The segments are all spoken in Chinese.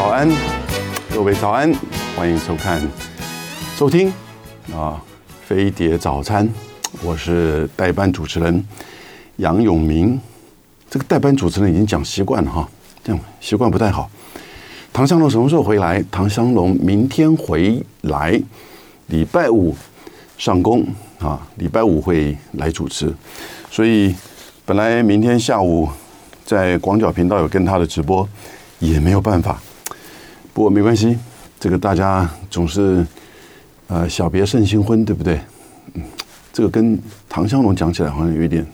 早安，各位早安，欢迎收看、收听啊，飞碟早餐，我是代班主持人杨永明。这个代班主持人已经讲习惯了哈，这样习惯不太好。唐香龙什么时候回来？唐香龙明天回来，礼拜五上工啊，礼拜五会来主持，所以本来明天下午在广角频道有跟他的直播。也没有办法，不过没关系，这个大家总是，呃，小别胜新婚，对不对？嗯，这个跟唐湘龙讲起来好像有一点，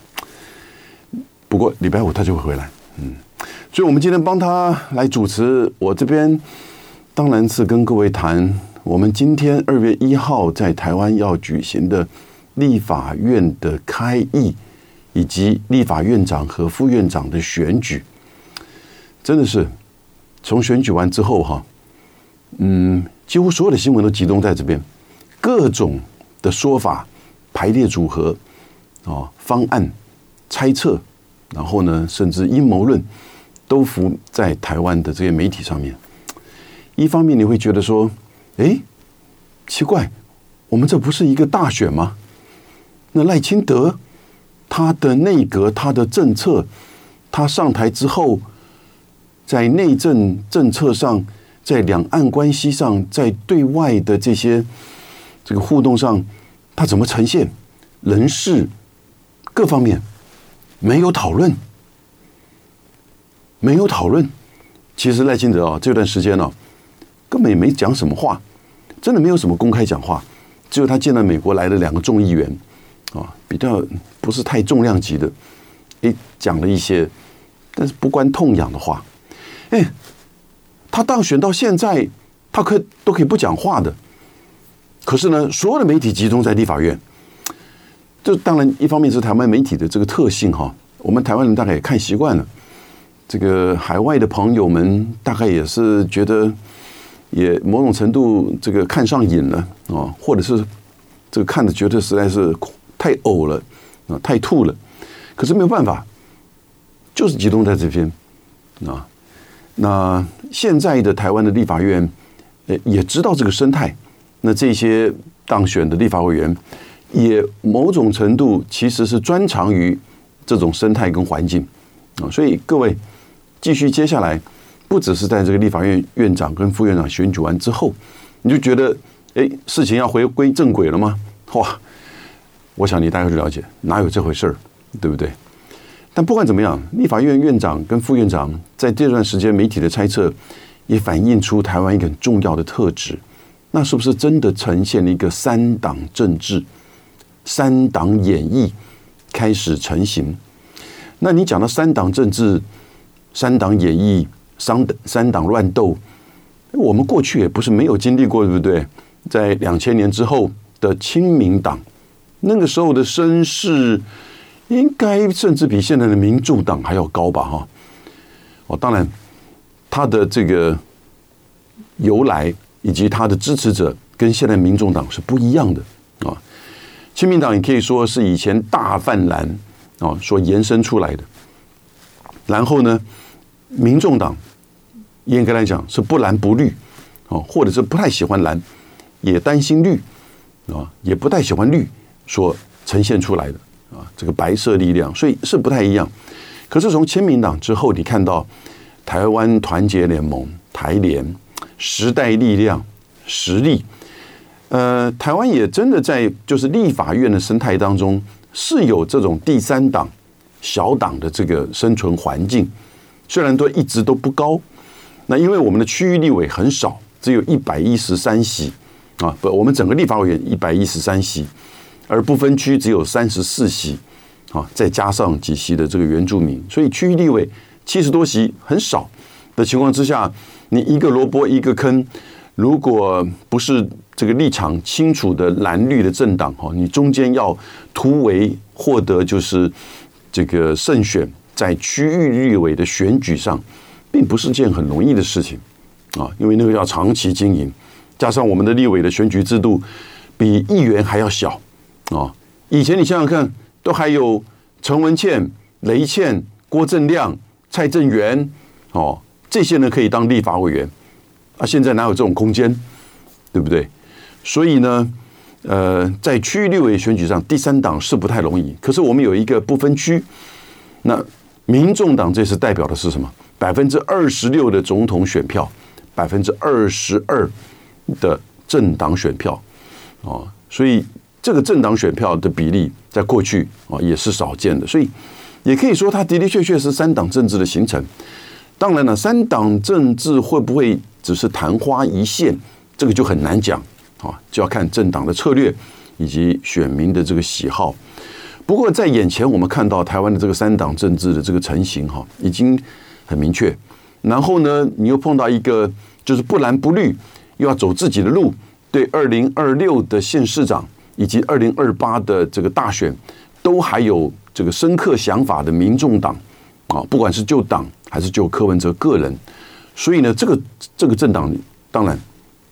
不过礼拜五他就会回来，嗯，所以我们今天帮他来主持。我这边当然是跟各位谈，我们今天二月一号在台湾要举行的立法院的开议，以及立法院长和副院长的选举，真的是。从选举完之后，哈，嗯，几乎所有的新闻都集中在这边，各种的说法、排列组合，啊，方案、猜测，然后呢，甚至阴谋论，都浮在台湾的这些媒体上面。一方面，你会觉得说，哎，奇怪，我们这不是一个大选吗？那赖清德他的内阁、他的政策，他上台之后。在内政政策上，在两岸关系上，在对外的这些这个互动上，他怎么呈现？人事各方面没有讨论，没有讨论。其实赖清德啊，这段时间呢，根本也没讲什么话，真的没有什么公开讲话。只有他见到美国来的两个众议员啊，比较不是太重量级的，诶，讲了一些，但是不关痛痒的话。哎，他当选到现在，他可都可以不讲话的。可是呢，所有的媒体集中在立法院，这当然一方面是台湾媒体的这个特性哈。我们台湾人大概也看习惯了，这个海外的朋友们大概也是觉得，也某种程度这个看上瘾了啊，或者是这个看着觉得实在是太呕了啊，太吐了。可是没有办法，就是集中在这边啊。那现在的台湾的立法院，呃，也知道这个生态。那这些当选的立法委员，也某种程度其实是专长于这种生态跟环境啊。所以各位继续接下来，不只是在这个立法院院长跟副院长选举完之后，你就觉得，哎，事情要回归正轨了吗？哇！我想你大概就了解，哪有这回事儿，对不对？但不管怎么样，立法院院长跟副院长在这段时间媒体的猜测，也反映出台湾一个很重要的特质，那是不是真的呈现了一个三党政治、三党演绎开始成型？那你讲的三党政治、三党演绎、三三党乱斗，我们过去也不是没有经历过，对不对？在两千年之后的亲民党，那个时候的声势。应该甚至比现在的民众党还要高吧？哈，哦，当然，他的这个由来以及他的支持者跟现在民众党是不一样的啊。亲民党也可以说是以前大泛蓝啊所延伸出来的，然后呢，民众党严格来讲是不蓝不绿啊，或者是不太喜欢蓝，也担心绿啊，也不太喜欢绿所呈现出来的。这个白色力量，所以是不太一样。可是从亲民党之后，你看到台湾团结联盟、台联、时代力量、实力，呃，台湾也真的在就是立法院的生态当中是有这种第三党小党的这个生存环境，虽然都一直都不高。那因为我们的区域立委很少，只有一百一十三席啊，不，我们整个立法委员一百一十三席。而不分区只有三十四席，啊，再加上几席的这个原住民，所以区域立委七十多席很少的情况之下，你一个萝卜一个坑，如果不是这个立场清楚的蓝绿的政党哈，你中间要突围获得就是这个胜选，在区域立委的选举上，并不是件很容易的事情啊，因为那个要长期经营，加上我们的立委的选举制度比议员还要小。哦，以前你想想看，都还有陈文茜、雷倩、郭正亮、蔡正元，哦，这些呢可以当立法委员。啊，现在哪有这种空间，对不对？所以呢，呃，在区域立委选举上，第三党是不太容易。可是我们有一个不分区，那民众党这次代表的是什么？百分之二十六的总统选票，百分之二十二的政党选票，哦，所以这个政党选票的比例，在过去啊也是少见的。所以也可以说，它的的确确是三党政治的形成。当然了，三党政治会不会只是昙花一现，这个就很难讲。啊，就要看政党的策略以及选民的这个喜好。不过在眼前，我们看到台湾的这个三党政治的这个成型，哈，已经很明确。然后呢，你又碰到一个就是不蓝不绿，又要走自己的路，对二零二六的县市长以及二零二八的这个大选，都还有这个深刻想法的民众党啊，不管是就党还是就柯文哲个人，所以呢，这个这个政党当然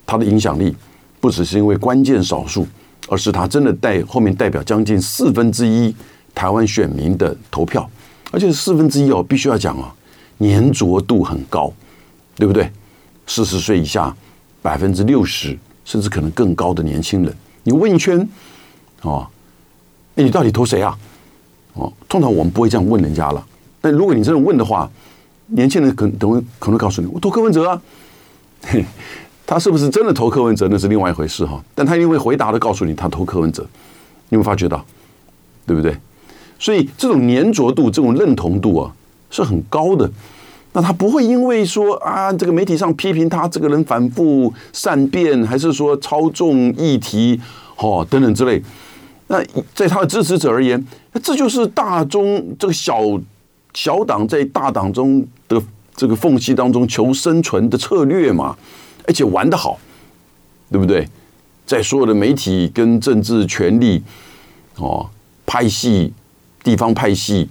它的影响力。不只是因为关键少数，而是他真的代后面代表将近四分之一台湾选民的投票，而且四分之一哦，必须要讲哦，粘着度很高，对不对？四十岁以下百分之六十，甚至可能更高的年轻人，你问一圈哦，哎，你到底投谁啊？哦，通常我们不会这样问人家了，但如果你这样问的话，年轻人可能会可能告诉你，我投柯文哲啊。嘿。他是不是真的投柯文哲，那是另外一回事哈。但他因为回答的告诉你他投柯文哲，你有没有发觉到，对不对？所以这种粘着度、这种认同度啊，是很高的。那他不会因为说啊，这个媒体上批评他这个人反复善变，还是说操纵议题，哦等等之类。那在他的支持者而言，那这就是大中这个小小党在大党中的这个缝隙当中求生存的策略嘛。而且玩得好，对不对？在所有的媒体跟政治权力哦，派系、地方派系、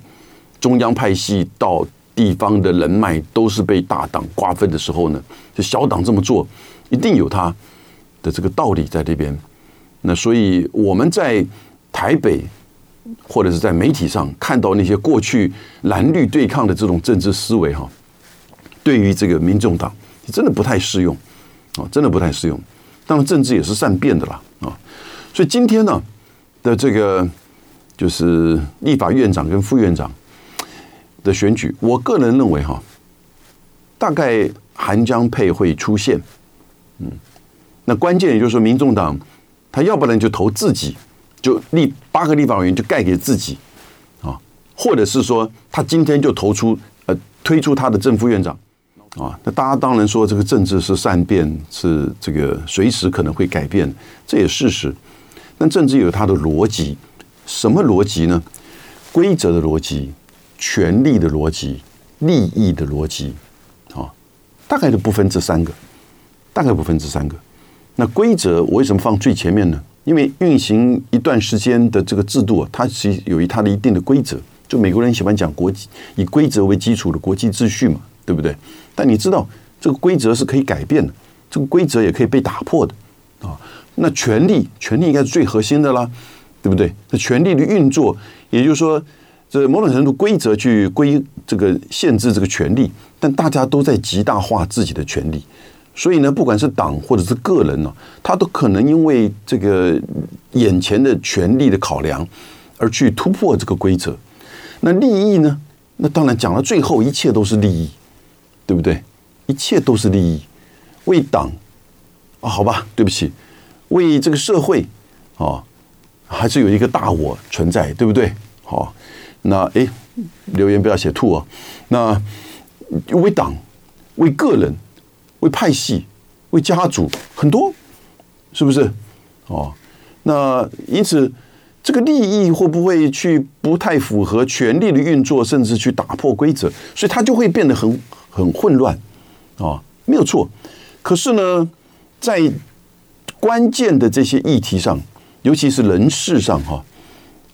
中央派系到地方的人脉都是被大党瓜分的时候呢，就小党这么做，一定有他的这个道理在这边。那所以我们在台北或者是在媒体上看到那些过去蓝绿对抗的这种政治思维哈，对于这个民众党真的不太适用。啊，真的不太适用。当然，政治也是善变的啦，啊，所以今天呢的这个就是立法院长跟副院长的选举，我个人认为哈，大概韩江配会出现。嗯，那关键也就是说，民众党他要不然就投自己，就立八个立法委员就盖给自己啊，或者是说他今天就投出呃推出他的正副院长。啊，那大家当然说这个政治是善变，是这个随时可能会改变，这也事实。但政治有它的逻辑，什么逻辑呢？规则的逻辑、权力的逻辑、利益的逻辑，啊，大概就不分这三个，大概不分这三个。那规则我为什么放最前面呢？因为运行一段时间的这个制度啊，它其实有一它的一定的规则。就美国人喜欢讲国际以规则为基础的国际秩序嘛。对不对？但你知道这个规则是可以改变的，这个规则也可以被打破的啊。那权力，权力应该是最核心的啦，对不对？那权力的运作，也就是说，这某种程度规则去规这个限制这个权利，但大家都在极大化自己的权利，所以呢，不管是党或者是个人呢，他都可能因为这个眼前的权力的考量而去突破这个规则。那利益呢？那当然讲到最后，一切都是利益。对不对？一切都是利益，为党啊，好吧，对不起，为这个社会啊，还是有一个大我存在，对不对？好，那哎，留言不要写吐啊。那为党、为个人、为派系、为家族，很多，是不是？哦，那因此，这个利益会不会去不太符合权力的运作，甚至去打破规则？所以它就会变得很。很混乱，啊，没有错。可是呢，在关键的这些议题上，尤其是人事上，哈，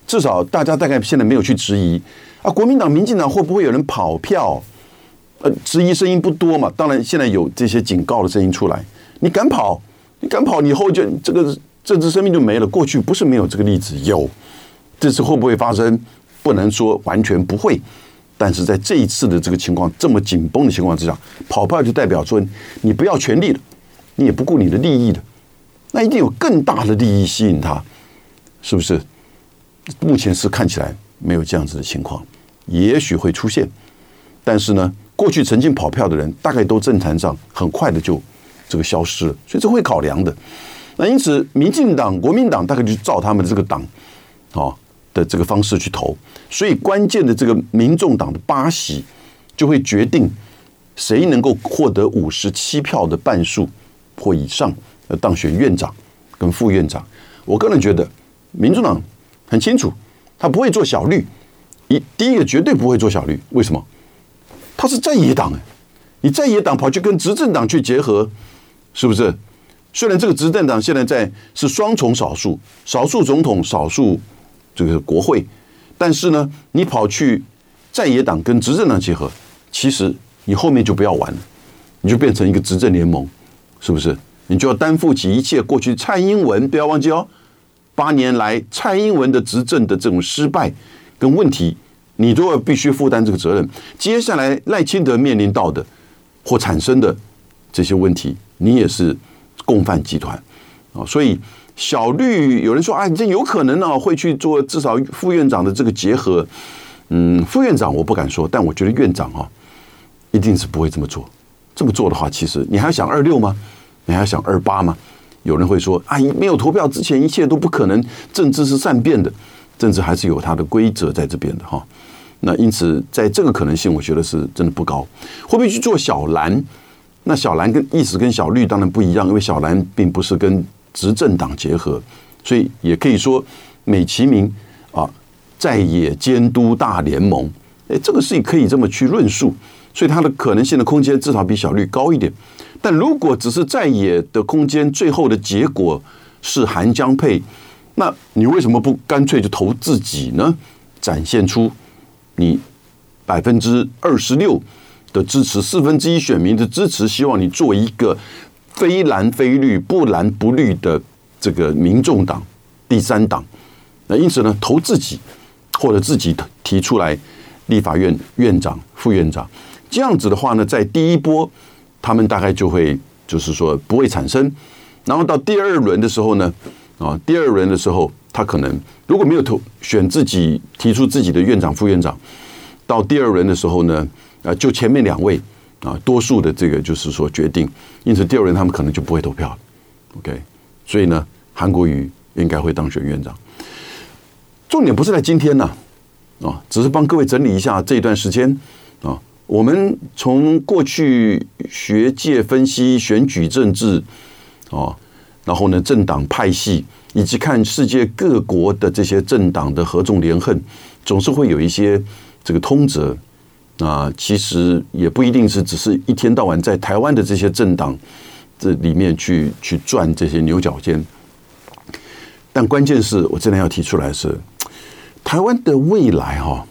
至少大家大概现在没有去质疑啊，国民党、民进党会不会有人跑票？呃，质疑声音不多嘛。当然，现在有这些警告的声音出来，你敢跑，你敢跑，以后就这个政治生命就没了。过去不是没有这个例子，有，这次会不会发生？不能说完全不会。但是在这一次的这个情况这么紧绷的情况之下，跑票就代表说你不要权力了，你也不顾你的利益的，那一定有更大的利益吸引他，是不是？目前是看起来没有这样子的情况，也许会出现，但是呢，过去曾经跑票的人，大概都政坛上很快的就这个消失了，所以这会考量的。那因此，民进党、国民党大概就照他们的这个党，啊的这个方式去投，所以关键的这个民众党的八席就会决定谁能够获得五十七票的半数或以上，呃，当选院长跟副院长。我个人觉得，民众党很清楚，他不会做小绿，一第一个绝对不会做小绿。为什么？他是在野党哎，你在野党跑去跟执政党去结合，是不是？虽然这个执政党现在在是双重少数，少数总统，少数这个国会，但是呢，你跑去在野党跟执政党结合，其实你后面就不要玩了，你就变成一个执政联盟，是不是？你就要担负起一切过去蔡英文，不要忘记哦，八年来蔡英文的执政的这种失败跟问题，你都要必须负担这个责任。接下来赖清德面临到的或产生的这些问题，你也是。共犯集团啊，所以小绿有人说啊，你这有可能呢会去做至少副院长的这个结合。嗯，副院长我不敢说，但我觉得院长啊，一定是不会这么做。这么做的话，其实你还要想二六吗？你还要想二八吗？有人会说啊，没有投票之前一切都不可能。政治是善变的，政治还是有它的规则在这边的哈。那因此，在这个可能性，我觉得是真的不高。会不会去做小蓝？那小蓝跟意思跟小绿当然不一样，因为小蓝并不是跟执政党结合，所以也可以说美其名啊，在野监督大联盟，诶，这个事情可以这么去论述，所以它的可能性的空间至少比小绿高一点。但如果只是在野的空间，最后的结果是韩江配，那你为什么不干脆就投自己呢？展现出你百分之二十六。的支持，四分之一选民的支持，希望你做一个非蓝非绿、不蓝不绿的这个民众党第三党。那因此呢，投自己或者自己提出来立法院院长、副院长，这样子的话呢，在第一波他们大概就会就是说不会产生。然后到第二轮的时候呢，啊，第二轮的时候他可能如果没有投选自己提出自己的院长、副院长，到第二轮的时候呢。啊，就前面两位啊，多数的这个就是说决定，因此第二轮他们可能就不会投票了。OK，所以呢，韩国瑜应该会当选院长。重点不是在今天呢，啊，只是帮各位整理一下这一段时间啊。我们从过去学界分析选举政治啊，然后呢，政党派系，以及看世界各国的这些政党的合纵连横，总是会有一些这个通则。啊，其实也不一定是只是一天到晚在台湾的这些政党这里面去去转这些牛角尖，但关键是我真的要提出来是，台湾的未来哈，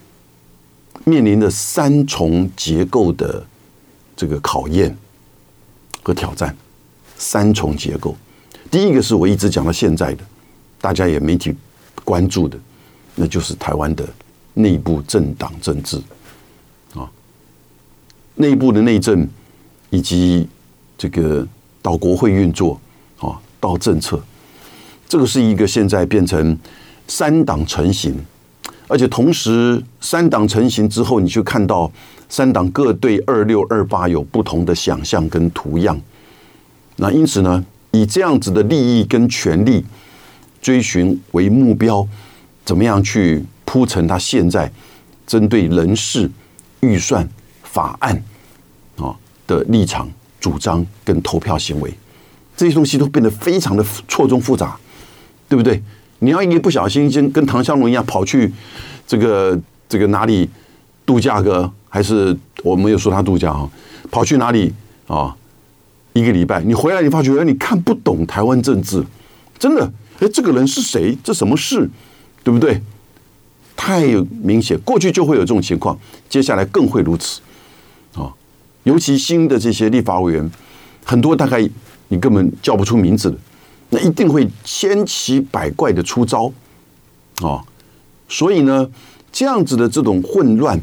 面临的三重结构的这个考验和挑战，三重结构，第一个是我一直讲到现在的，大家也媒体关注的，那就是台湾的内部政党政治。啊内部的内政，以及这个到国会运作啊，到政策，这个是一个现在变成三党成型，而且同时三党成型之后，你就看到三党各对二六二八有不同的想象跟图样。那因此呢，以这样子的利益跟权力追寻为目标，怎么样去铺陈他现在针对人事预算法案啊的立场、主张跟投票行为，这些东西都变得非常的错综复杂，对不对？你要一不小心，跟跟唐湘龙一样跑去这个这个哪里度假个，还是我没有说他度假啊？跑去哪里啊？一个礼拜，你回来你发觉，你看不懂台湾政治，真的，哎，这个人是谁？这什么事？对不对？太有明显，过去就会有这种情况，接下来更会如此啊。尤其新的这些立法委员，很多大概你根本叫不出名字的，那一定会千奇百怪的出招，啊，所以呢，这样子的这种混乱，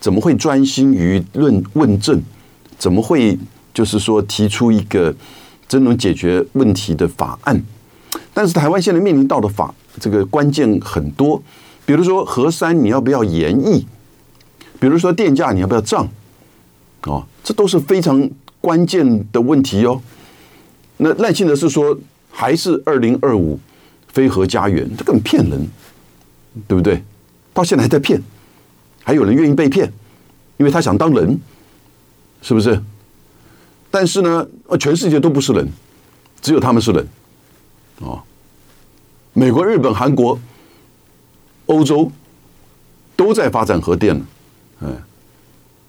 怎么会专心于论问政？怎么会就是说提出一个真能解决问题的法案。但是台湾现在面临到的法这个关键很多，比如说核三你要不要延役，比如说电价你要不要涨，哦，这都是非常关键的问题哦。那赖清德是说还是二零二五非核家园，这根本骗人，对不对？到现在还在骗，还有人愿意被骗，因为他想当人，是不是？但是呢，全世界都不是人，只有他们是人，哦，美国、日本、韩国、欧洲都在发展核电了，哎，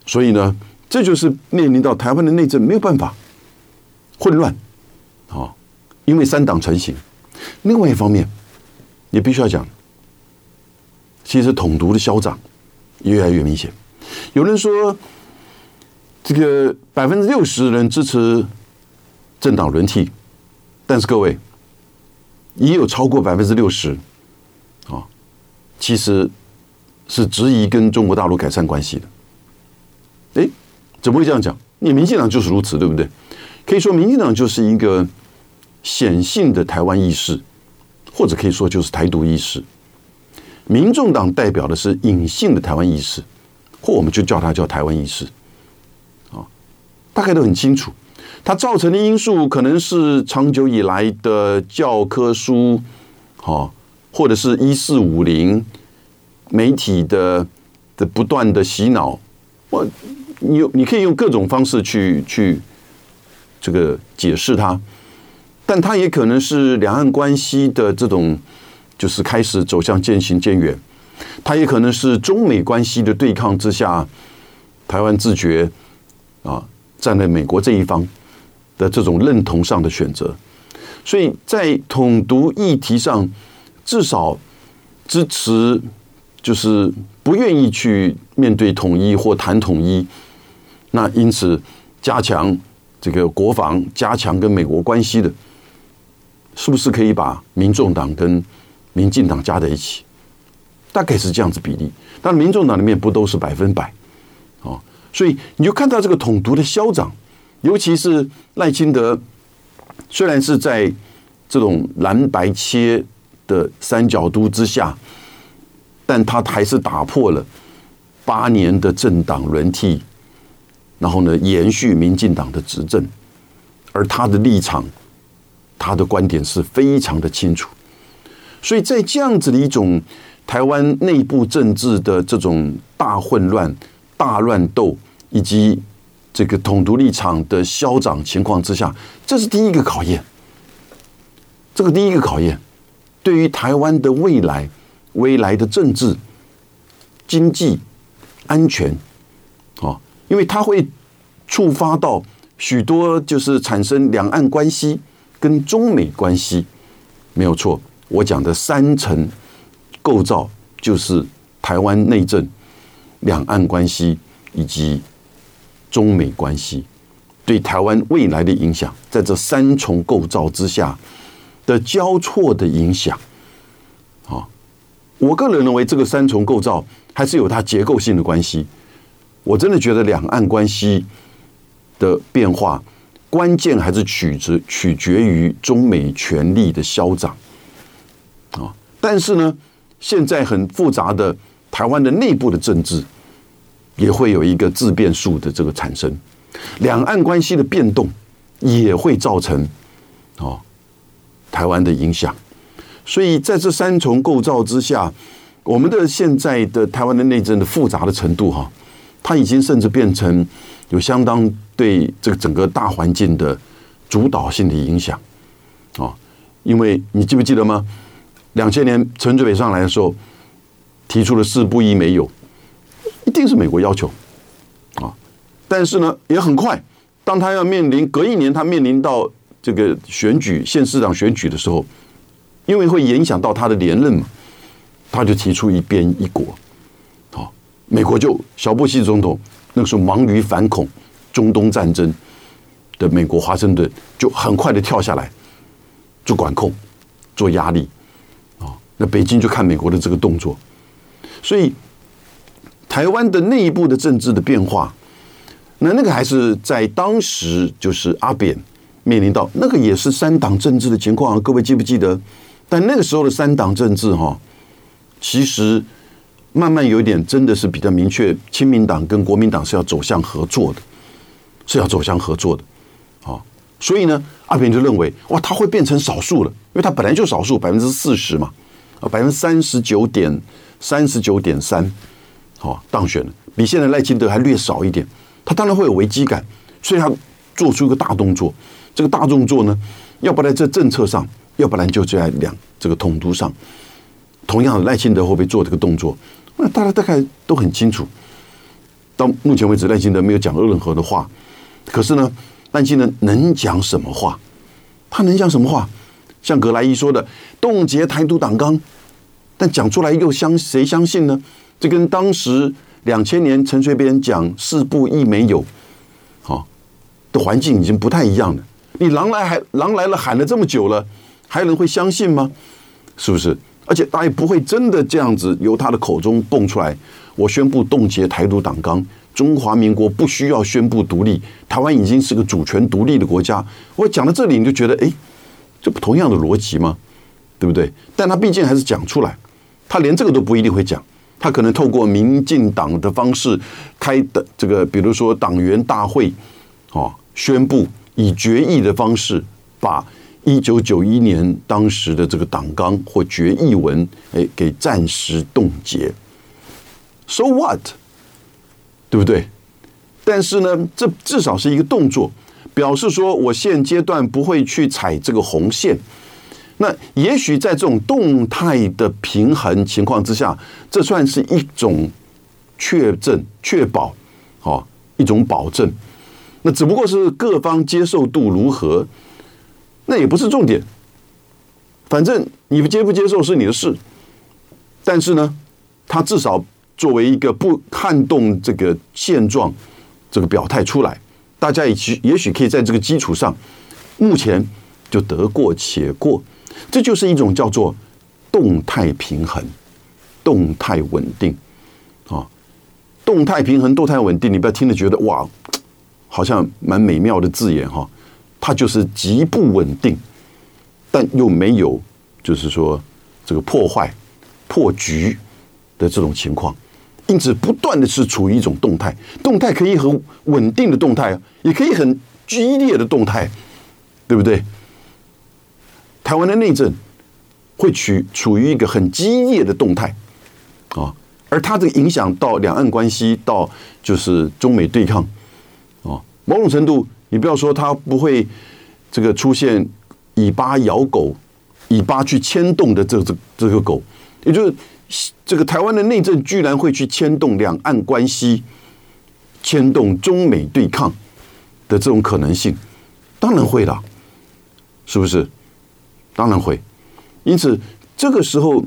所以呢，这就是面临到台湾的内政没有办法混乱，啊，因为三党成型。另外一方面，也必须要讲。其实统独的嚣张越来越明显。有人说，这个百分之六十的人支持政党轮替，但是各位也有超过百分之六十啊，其实是质疑跟中国大陆改善关系的。哎，怎么会这样讲？你民进党就是如此，对不对？可以说，民进党就是一个显性的台湾意识，或者可以说就是台独意识。民众党代表的是隐性的台湾意识，或我们就叫它叫台湾意识，啊，大概都很清楚。它造成的因素可能是长久以来的教科书，好，或者是一四五零媒体的的不断的洗脑。我，你你可以用各种方式去去这个解释它，但它也可能是两岸关系的这种。就是开始走向渐行渐远，它也可能是中美关系的对抗之下，台湾自觉啊站在美国这一方的这种认同上的选择，所以在统独议题上，至少支持就是不愿意去面对统一或谈统一，那因此加强这个国防，加强跟美国关系的，是不是可以把民众党跟民进党加在一起，大概是这样子比例。但民众党里面不都是百分百，哦，所以你就看到这个统独的嚣张，尤其是赖清德，虽然是在这种蓝白切的三角都之下，但他还是打破了八年的政党轮替，然后呢，延续民进党的执政，而他的立场，他的观点是非常的清楚。所以在这样子的一种台湾内部政治的这种大混乱、大乱斗，以及这个统独立场的嚣张情况之下，这是第一个考验。这个第一个考验，对于台湾的未来、未来的政治、经济、安全，啊，因为它会触发到许多，就是产生两岸关系跟中美关系，没有错。我讲的三层构造，就是台湾内政、两岸关系以及中美关系对台湾未来的影响，在这三重构造之下的交错的影响。啊，我个人认为这个三重构造还是有它结构性的关系。我真的觉得两岸关系的变化，关键还是取决取决于中美权力的消长。啊，但是呢，现在很复杂的台湾的内部的政治，也会有一个自变数的这个产生，两岸关系的变动也会造成哦台湾的影响，所以在这三重构造之下，我们的现在的台湾的内政的复杂的程度哈，它已经甚至变成有相当对这个整个大环境的主导性的影响啊，因为你记不记得吗？两千年陈水扁上来的时候，提出了四不一没有，一定是美国要求啊。但是呢，也很快，当他要面临隔一年，他面临到这个选举县市长选举的时候，因为会影响到他的连任嘛，他就提出一边一国。好，美国就小布希总统那个时候忙于反恐、中东战争的美国华盛顿就很快的跳下来做管控、做压力啊。那北京就看美国的这个动作，所以台湾的内部的政治的变化，那那个还是在当时就是阿扁面临到那个也是三党政治的情况，各位记不记得？但那个时候的三党政治哈，其实慢慢有一点真的是比较明确，亲民党跟国民党是要走向合作的，是要走向合作的，啊，所以呢，阿扁就认为哇，他会变成少数了，因为他本来就少数，百分之四十嘛，啊，百分之三十九点三十九点三，好当选了，比现在赖清德还略少一点，他当然会有危机感，所以他做出一个大动作，这个大动作呢，要不然在政策上。要不然就在两这个统独上，同样的赖清德会不会做这个动作？那大家大概都很清楚。到目前为止，赖清德没有讲任何的话。可是呢，赖清德能讲什么话？他能讲什么话？像葛莱伊说的“冻结台独党纲”，但讲出来又相谁相信呢？这跟当时两千年陈水扁讲“四不一没有”好的环境已经不太一样了。你狼来还狼来了，喊了这么久了。还有人会相信吗？是不是？而且他也不会真的这样子由他的口中蹦出来。我宣布冻结台独党纲，中华民国不需要宣布独立，台湾已经是个主权独立的国家。我讲到这里，你就觉得，哎，这不同样的逻辑吗？对不对？但他毕竟还是讲出来，他连这个都不一定会讲，他可能透过民进党的方式开的这个，比如说党员大会，哦，宣布以决议的方式把。一九九一年当时的这个党纲或决议文，哎，给暂时冻结。So what？对不对？但是呢，这至少是一个动作，表示说我现阶段不会去踩这个红线。那也许在这种动态的平衡情况之下，这算是一种确证、确保，哦，一种保证。那只不过是各方接受度如何。那也不是重点，反正你接不接受是你的事。但是呢，他至少作为一个不撼动这个现状这个表态出来，大家也许也许可以在这个基础上，目前就得过且过。这就是一种叫做动态平衡、动态稳定啊，动态平衡、动态稳定。你不要听着觉得哇，好像蛮美妙的字眼哈。它就是极不稳定，但又没有，就是说这个破坏、破局的这种情况，因此不断的是处于一种动态。动态可以很稳定的动态，也可以很激烈的动态，对不对？台湾的内政会处处于一个很激烈的动态啊，而它这个影响到两岸关系，到就是中美对抗啊，某种程度。你不要说它不会这个出现尾巴咬狗、尾巴去牵动的这这这个狗，也就是这个台湾的内政居然会去牵动两岸关系、牵动中美对抗的这种可能性，当然会的，是不是？当然会。因此这个时候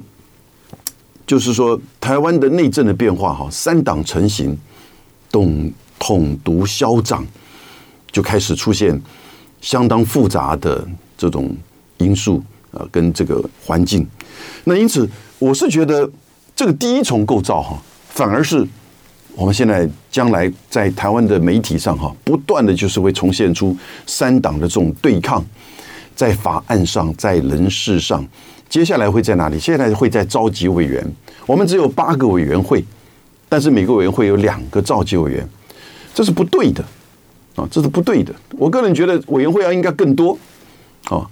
就是说，台湾的内政的变化哈，三党成型，统统独消长。就开始出现相当复杂的这种因素啊，跟这个环境。那因此，我是觉得这个第一重构造哈，反而是我们现在将来在台湾的媒体上哈，不断的就是会重现出三党的这种对抗，在法案上，在人事上，接下来会在哪里？现在会在召集委员。我们只有八个委员会，但是每个委员会有两个召集委员，这是不对的。啊，这是不对的。我个人觉得委员会要应该更多，啊，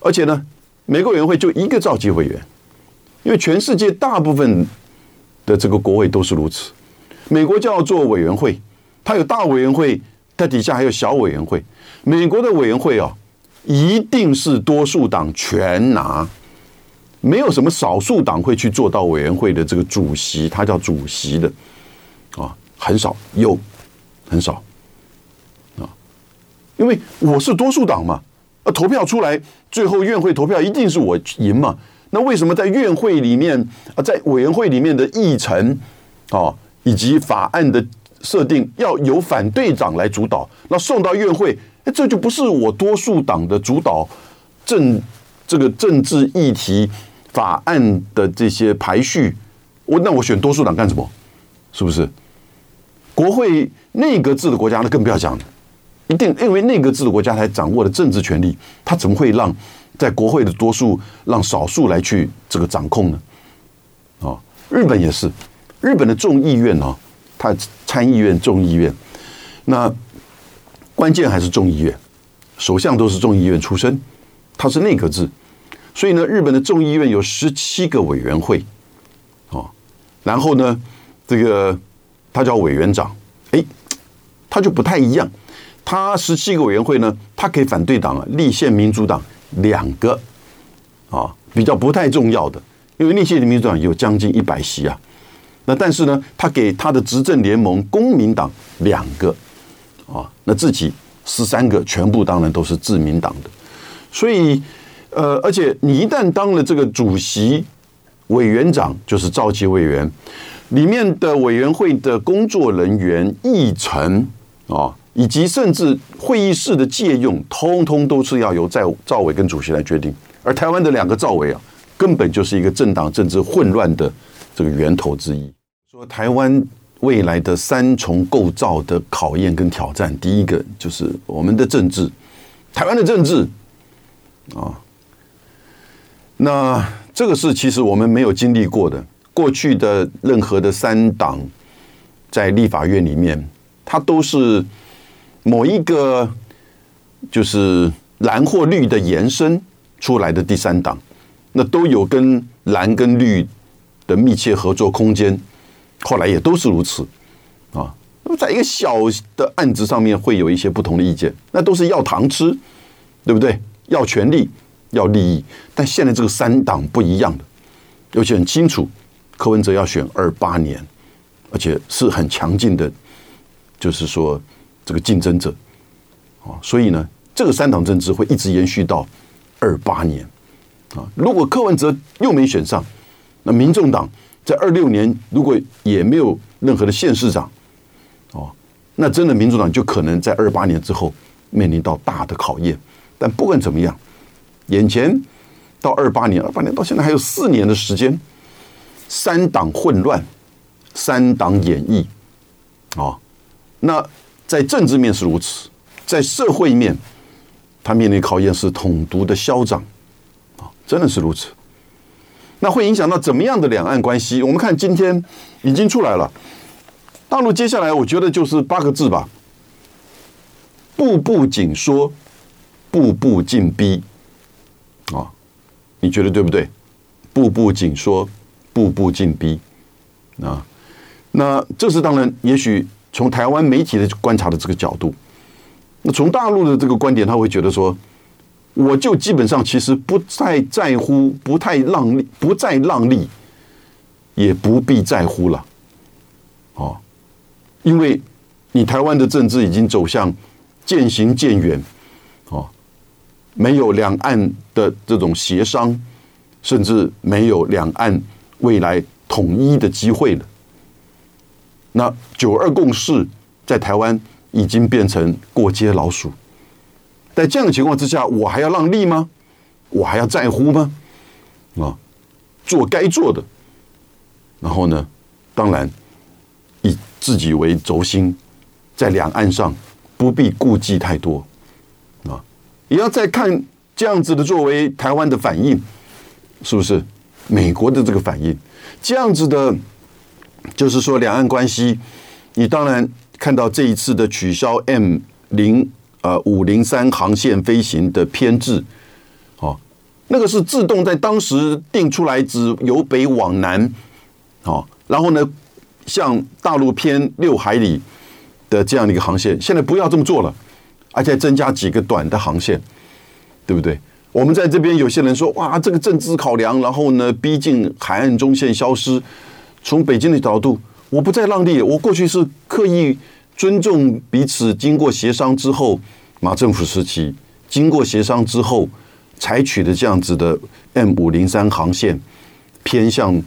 而且呢，每个委员会就一个召集委员，因为全世界大部分的这个国会都是如此。美国叫做委员会，它有大委员会，它底下还有小委员会。美国的委员会啊，一定是多数党全拿，没有什么少数党会去做到委员会的这个主席，他叫主席的，啊，很少有，很少。因为我是多数党嘛，啊，投票出来，最后院会投票一定是我赢嘛。那为什么在院会里面啊，在委员会里面的议程啊，以及法案的设定要由反对党来主导，那送到院会，哎，这就不是我多数党的主导政这个政治议题法案的这些排序，我那我选多数党干什么？是不是？国会内阁制的国家，那更不要讲了。一定因为内阁制的国家才掌握了政治权力，他怎么会让在国会的多数让少数来去这个掌控呢？啊，日本也是，日本的众议院啊，他参议院、众议院，那关键还是众议院，首相都是众议院出身，他是内阁制，所以呢，日本的众议院有十七个委员会，啊，然后呢，这个他叫委员长，哎，他就不太一样，他十七个委员会呢，他可以反对党啊，立宪民主党两个，啊，比较不太重要的。因为立宪民主党有将近一百席啊，那但是呢，他给他的执政联盟公民党两个啊，那自己十三个，全部当然都是自民党的。所以，呃，而且你一旦当了这个主席、委员长，就是召集委员里面的委员会的工作人员、议程啊，以及甚至会议室的借用，通通都是要由在赵伟跟主席来决定。而台湾的两个赵伟啊。根本就是一个政党政治混乱的这个源头之一。说台湾未来的三重构造的考验跟挑战，第一个就是我们的政治，台湾的政治啊。那这个是其实我们没有经历过的。过去的任何的三党在立法院里面，它都是某一个就是蓝或绿的延伸出来的第三党。那都有跟蓝跟绿的密切合作空间，后来也都是如此啊。那么在一个小的案子上面会有一些不同的意见，那都是要糖吃，对不对？要权力，要利益。但现在这个三党不一样的，尤其很清楚，柯文哲要选二八年，而且是很强劲的，就是说这个竞争者啊。所以呢，这个三党政治会一直延续到二八年。啊，如果柯文哲又没选上，那民众党在二六年如果也没有任何的县市长，哦，那真的民主党就可能在二八年之后面临到大的考验。但不管怎么样，眼前到二八年，二八年到现在还有四年的时间，三党混乱，三党演绎，啊，那在政治面是如此，在社会面，他面临考验是统独的嚣张。啊真的是如此，那会影响到怎么样的两岸关系？我们看今天已经出来了，大陆接下来我觉得就是八个字吧：步步紧缩，步步进逼。啊，你觉得对不对？步步紧缩，步步进逼。啊，那这是当然，也许从台湾媒体的观察的这个角度，那从大陆的这个观点，他会觉得说。我就基本上其实不再在乎，不太让利，不再让利，也不必在乎了，哦，因为你台湾的政治已经走向渐行渐远，哦，没有两岸的这种协商，甚至没有两岸未来统一的机会了。那九二共识在台湾已经变成过街老鼠。在这样的情况之下，我还要让利吗？我还要在乎吗？啊，做该做的，然后呢，当然以自己为轴心，在两岸上不必顾忌太多啊，也要再看这样子的作为台湾的反应，是不是？美国的这个反应，这样子的，就是说两岸关系，你当然看到这一次的取消 M 零。呃，五零三航线飞行的偏置，哦，那个是自动在当时定出来，只由北往南，哦，然后呢，向大陆偏六海里的这样的一个航线，现在不要这么做了，而且增加几个短的航线，对不对？我们在这边有些人说，哇，这个政治考量，然后呢，逼近海岸中线消失。从北京的角度，我不再让利，我过去是刻意。尊重彼此，经过协商之后，马政府时期经过协商之后采取的这样子的 M 五零三航线偏向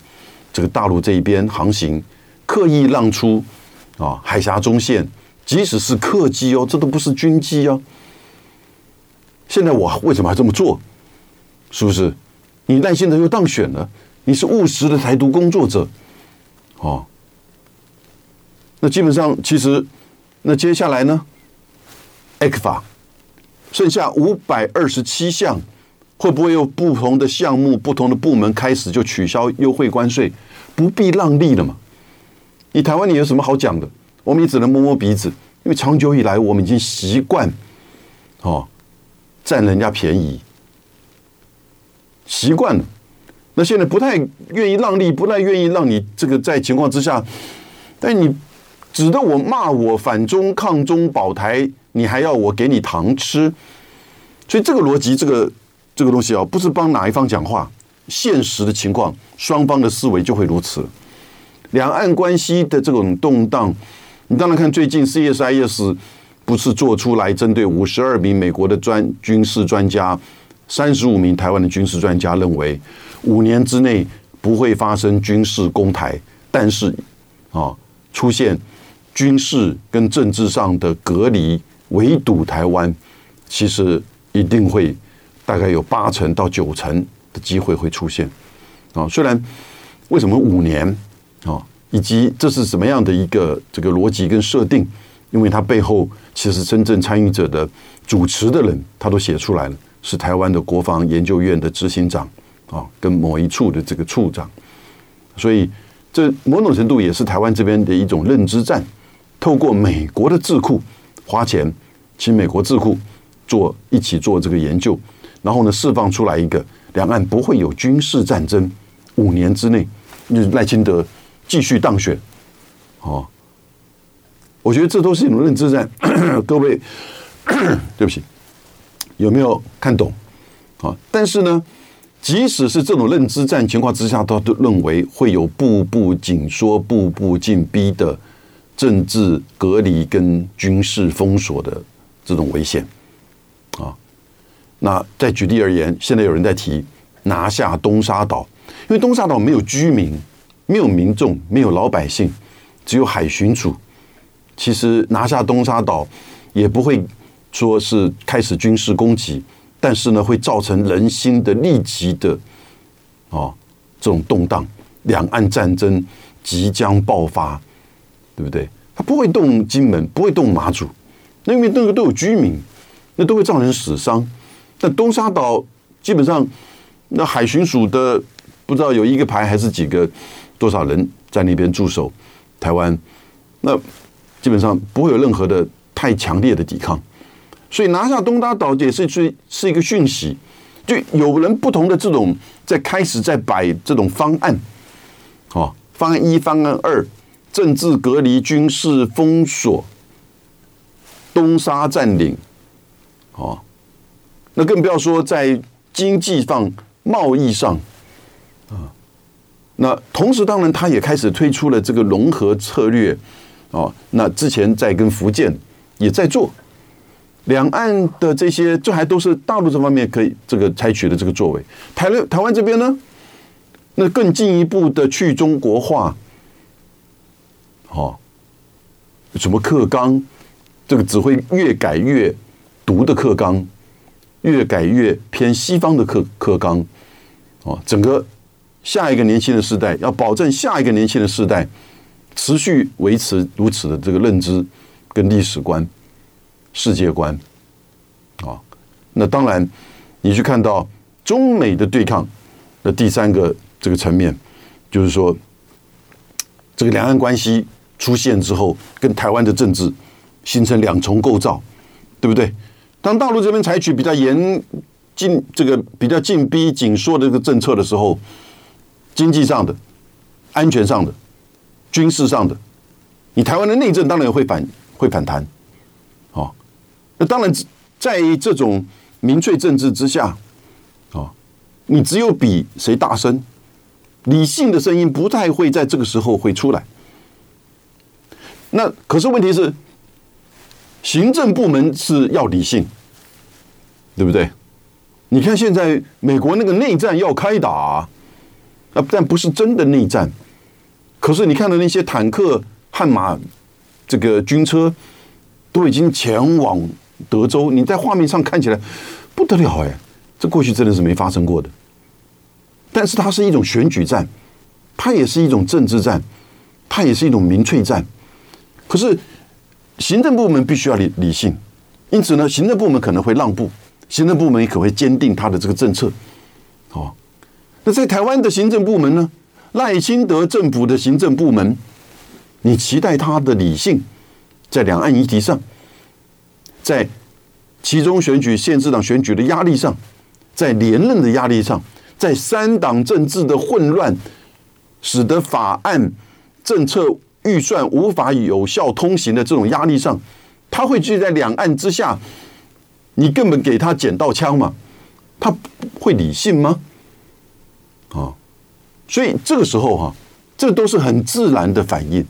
这个大陆这一边航行，刻意让出啊海峡中线，即使是客机哦，这都不是军机哦。现在我为什么还这么做？是不是？你耐心的又当选了，你是务实的台独工作者，哦，那基本上其实。那接下来呢 ECFA，剩下五百二十七项，会不会有不同的项目、不同的部门开始就取消优惠关税，不必让利了嘛？你台湾你有什么好讲的？我们也只能摸摸鼻子，因为长久以来我们已经习惯，哦，占人家便宜，习惯了。那现在不太愿意让利，不太愿意让你这个在情况之下，但你指着我骂我反中抗中保台，你还要我给你糖吃，所以这个逻辑，这个这个东西啊，不是帮哪一方讲话，现实的情况，双方的思维就会如此。两岸关系的这种动荡，你当然看最近 CSIS 不是做出来针对五十二名美国的专军事专家，三十五名台湾的军事专家认为。五年之内不会发生军事攻台，但是啊，出现军事跟政治上的隔离，围堵台湾，其实一定会大概有八成到九成的机会会出现啊。虽然为什么五年啊，以及这是什么样的一个这个逻辑跟设定，因为它背后其实真正参与者的主持的人，他都写出来了，是台湾的国防研究院的执行长。啊，跟某一处的这个处长，所以这某种程度也是台湾这边的一种认知战。透过美国的智库花钱，请美国智库做一起做这个研究，然后呢，释放出来一个两岸不会有军事战争，五年之内，赖清德继续当选。哦，我觉得这都是一种认知战。各位，对不起，有没有看懂？啊，但是呢，即使是这种认知战情况之下，他都认为会有步步紧缩、步步紧逼的政治隔离跟军事封锁的这种危险啊。那再举例而言，现在有人在提拿下东沙岛，因为东沙岛没有居民、没有民众、没有老百姓，只有海巡署。其实拿下东沙岛也不会说是开始军事攻击。但是呢，会造成人心的立即的，哦，这种动荡，两岸战争即将爆发，对不对？他不会动金门，不会动马祖，那因为那个都有居民，那都会造成死伤。但东沙岛基本上，那海巡署的不知道有一个排还是几个多少人在那边驻守台湾，那基本上不会有任何的太强烈的抵抗。所以拿下东沙岛也是是是一个讯息，就有人不同的这种在开始在摆这种方案，哦，方案一、方案二，政治隔离、军事封锁、东沙占领，哦，那更不要说在经济上、贸易上，啊，那同时当然他也开始推出了这个融合策略，哦，那之前在跟福建也在做。两岸的这些，这还都是大陆这方面可以这个采取的这个作为。台湾台湾这边呢，那更进一步的去中国化，哦，什么课纲，这个只会越改越毒的课纲，越改越偏西方的课课纲，哦，整个下一个年轻的世代要保证下一个年轻的世代持续维持如此的这个认知跟历史观。世界观，啊，那当然，你去看到中美的对抗的第三个这个层面，就是说，这个两岸关系出现之后，跟台湾的政治形成两重构造，对不对？当大陆这边采取比较严禁这个比较紧逼紧缩的这个政策的时候，经济上的、安全上的、军事上的，你台湾的内政当然会反会反弹。那当然，在这种民粹政治之下，啊，你只有比谁大声，理性的声音不太会在这个时候会出来。那可是问题是，行政部门是要理性，对不对？你看现在美国那个内战要开打啊，但不是真的内战。可是你看到那些坦克、悍马，这个军车都已经前往。德州，你在画面上看起来不得了哎，这过去真的是没发生过的。但是它是一种选举战，它也是一种政治战，它也是一种民粹战。可是行政部门必须要理理性，因此呢，行政部门可能会让步，行政部门也可能会坚定他的这个政策。哦，那在台湾的行政部门呢？赖清德政府的行政部门，你期待他的理性，在两岸议题上，在其中选举、县市长选举的压力上，在连任的压力上，在三党政治的混乱，使得法案、政策、预算无法有效通行的这种压力上，他会聚在两岸之下，你根本给他捡到枪吗？他会理性吗？啊？所以这个时候哈，这都是很自然的反应。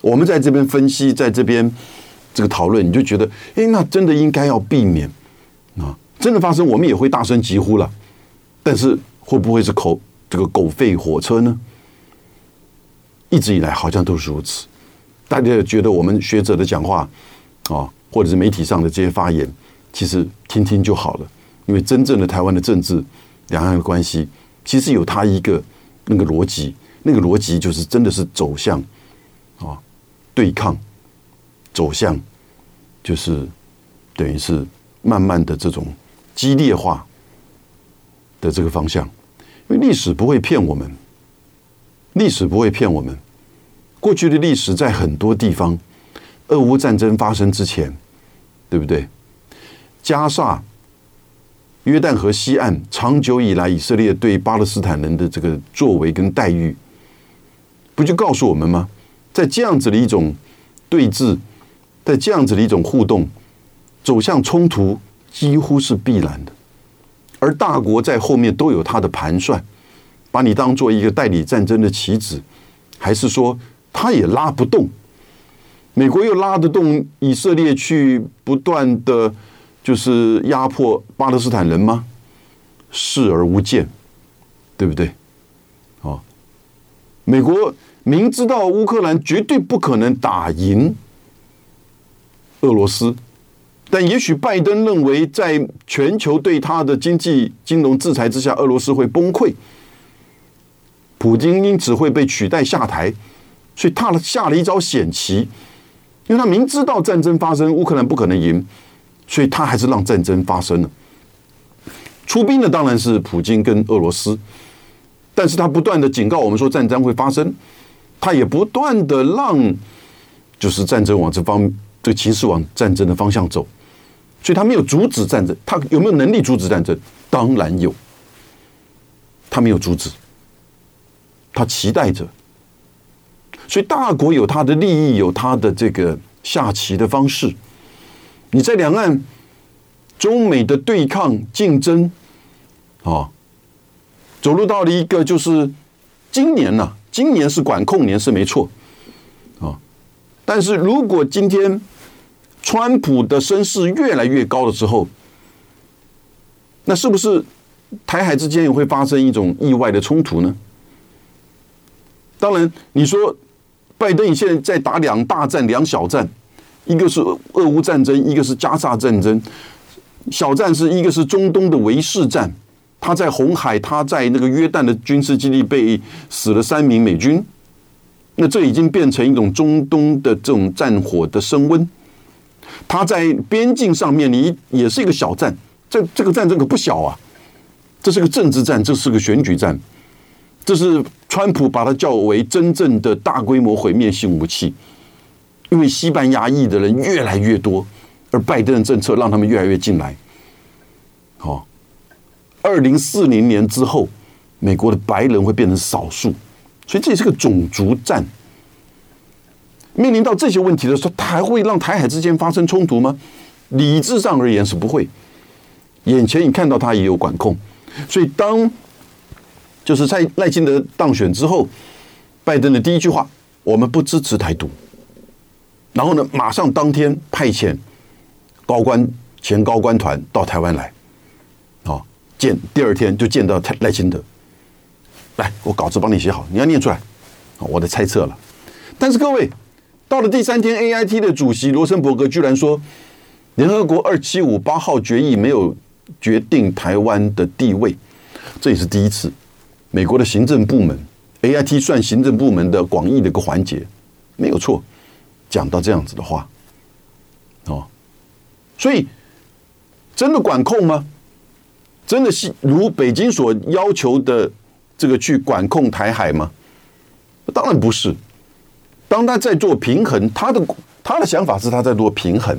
我们在这边分析，在这边这个讨论，你就觉得，哎，那真的应该要避免啊！真的发生，我们也会大声疾呼了。但是会不会是口这个狗吠火车呢？一直以来好像都是如此。大家也觉得我们学者的讲话啊，或者是媒体上的这些发言，其实听听就好了。因为真正的台湾的政治、两岸的关系，其实有它一个。那个逻辑，那个逻辑就是真的是走向啊对抗，走向就是等于是慢慢的这种激烈化的这个方向，因为历史不会骗我们，历史不会骗我们。过去的历史在很多地方，俄乌战争发生之前，对不对？加沙。约旦河西岸长久以来，以色列对巴勒斯坦人的这个作为跟待遇，不就告诉我们吗？在这样子的一种对峙，在这样子的一种互动，走向冲突几乎是必然的。而大国在后面都有他的盘算，把你当做一个代理战争的棋子，还是说他也拉不动？美国又拉得动以色列去不断的。就是压迫巴勒斯坦人吗？视而不见，对不对？哦，美国明知道乌克兰绝对不可能打赢俄罗斯，但也许拜登认为，在全球对他的经济金融制裁之下，俄罗斯会崩溃，普京因此会被取代下台，所以他下了一招险棋，因为他明知道战争发生，乌克兰不可能赢。所以他还是让战争发生了，出兵的当然是普京跟俄罗斯，但是他不断的警告我们说战争会发生，他也不断的让就是战争往这方这个情势往战争的方向走，所以他没有阻止战争，他有没有能力阻止战争？当然有，他没有阻止，他期待着，所以大国有他的利益，有他的这个下棋的方式。你在两岸中美的对抗竞争，啊，走入到了一个就是今年呢，今年是管控年是没错，但是如果今天川普的声势越来越高了之后，那是不是台海之间也会发生一种意外的冲突呢？当然，你说拜登现在在打两大战两小战。一个是俄乌战争，一个是加沙战争。小战是一个是中东的围事战，他在红海，他在那个约旦的军事基地被死了三名美军。那这已经变成一种中东的这种战火的升温。他在边境上面你也是一个小战，这这个战争可不小啊！这是个政治战，这是个选举战，这是川普把它叫为真正的大规模毁灭性武器。因为西班牙裔的人越来越多，而拜登的政策让他们越来越进来。好，二零四零年之后，美国的白人会变成少数，所以这也是个种族战。面临到这些问题的时候，他还会让台海之间发生冲突吗？理智上而言是不会。眼前你看到他也有管控，所以当就是在赖清德当选之后，拜登的第一句话：我们不支持台独。然后呢，马上当天派遣高官、前高官团到台湾来，啊，见第二天就见到赖清德。来，我稿子帮你写好，你要念出来，我的猜测了。但是各位，到了第三天，AIT 的主席罗森伯格居然说，联合国二七五八号决议没有决定台湾的地位，这也是第一次。美国的行政部门 AIT 算行政部门的广义的一个环节，没有错。讲到这样子的话，哦，所以真的管控吗？真的是如北京所要求的这个去管控台海吗？当然不是。当他在做平衡，他的他的想法是他在做平衡。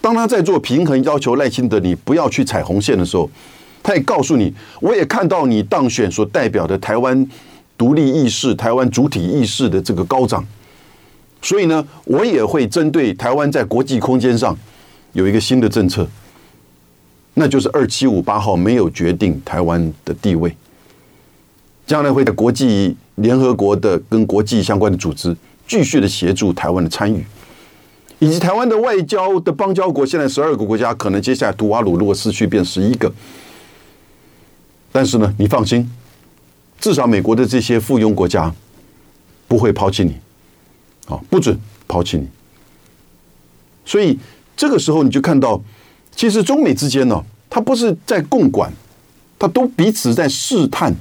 当他在做平衡，要求赖清德你不要去踩红线的时候，他也告诉你，我也看到你当选所代表的台湾独立意识、台湾主体意识的这个高涨，所以呢，我也会针对台湾在国际空间上有一个新的政策，那就是二七五八号没有决定台湾的地位，将来会在国际联合国的跟国际相关的组织继续的协助台湾的参与。以及台湾的外交的邦交国，现在十二个国家，可能接下来图瓦鲁如果失去变十一个，但是呢，你放心，至少美国的这些附庸国家不会抛弃你，啊，不准抛弃你。所以这个时候你就看到，其实中美之间呢，它不是在共管，它都彼此在试探，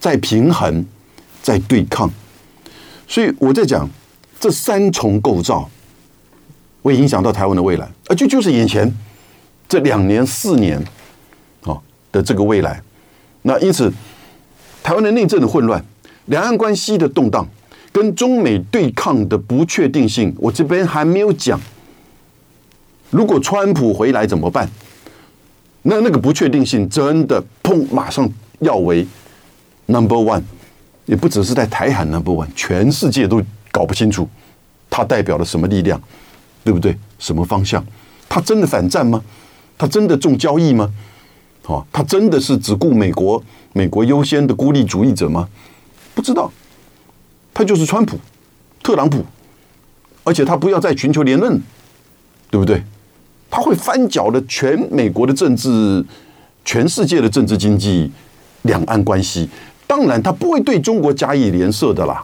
在平衡，在对抗。所以我在讲这三重构造。会影响到台湾的未来，而就就是眼前这两年四年啊的这个未来。那因此，台湾的内政的混乱、两岸关系的动荡、跟中美对抗的不确定性，我这边还没有讲。如果川普回来怎么办？那那个不确定性真的砰，马上要为 number one，也不只是在台海 number one，全世界都搞不清楚它代表了什么力量。对不对？什么方向？他真的反战吗？他真的重交易吗？哦，他真的是只顾美国、美国优先的孤立主义者吗？不知道，他就是川普、特朗普，而且他不要再寻求连任，对不对？他会翻搅了全美国的政治、全世界的政治经济、两岸关系。当然，他不会对中国加以联涉的啦。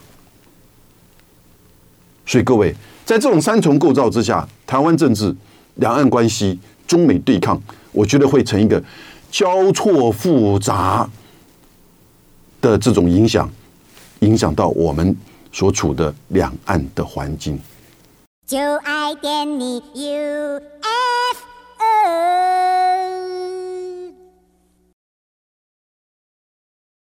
所以各位。在这种三重构造之下，台湾政治、两岸关系、中美对抗，我觉得会成一个交错复杂的这种影响，影响到我们所处的两岸的环境。就爱点你 UFO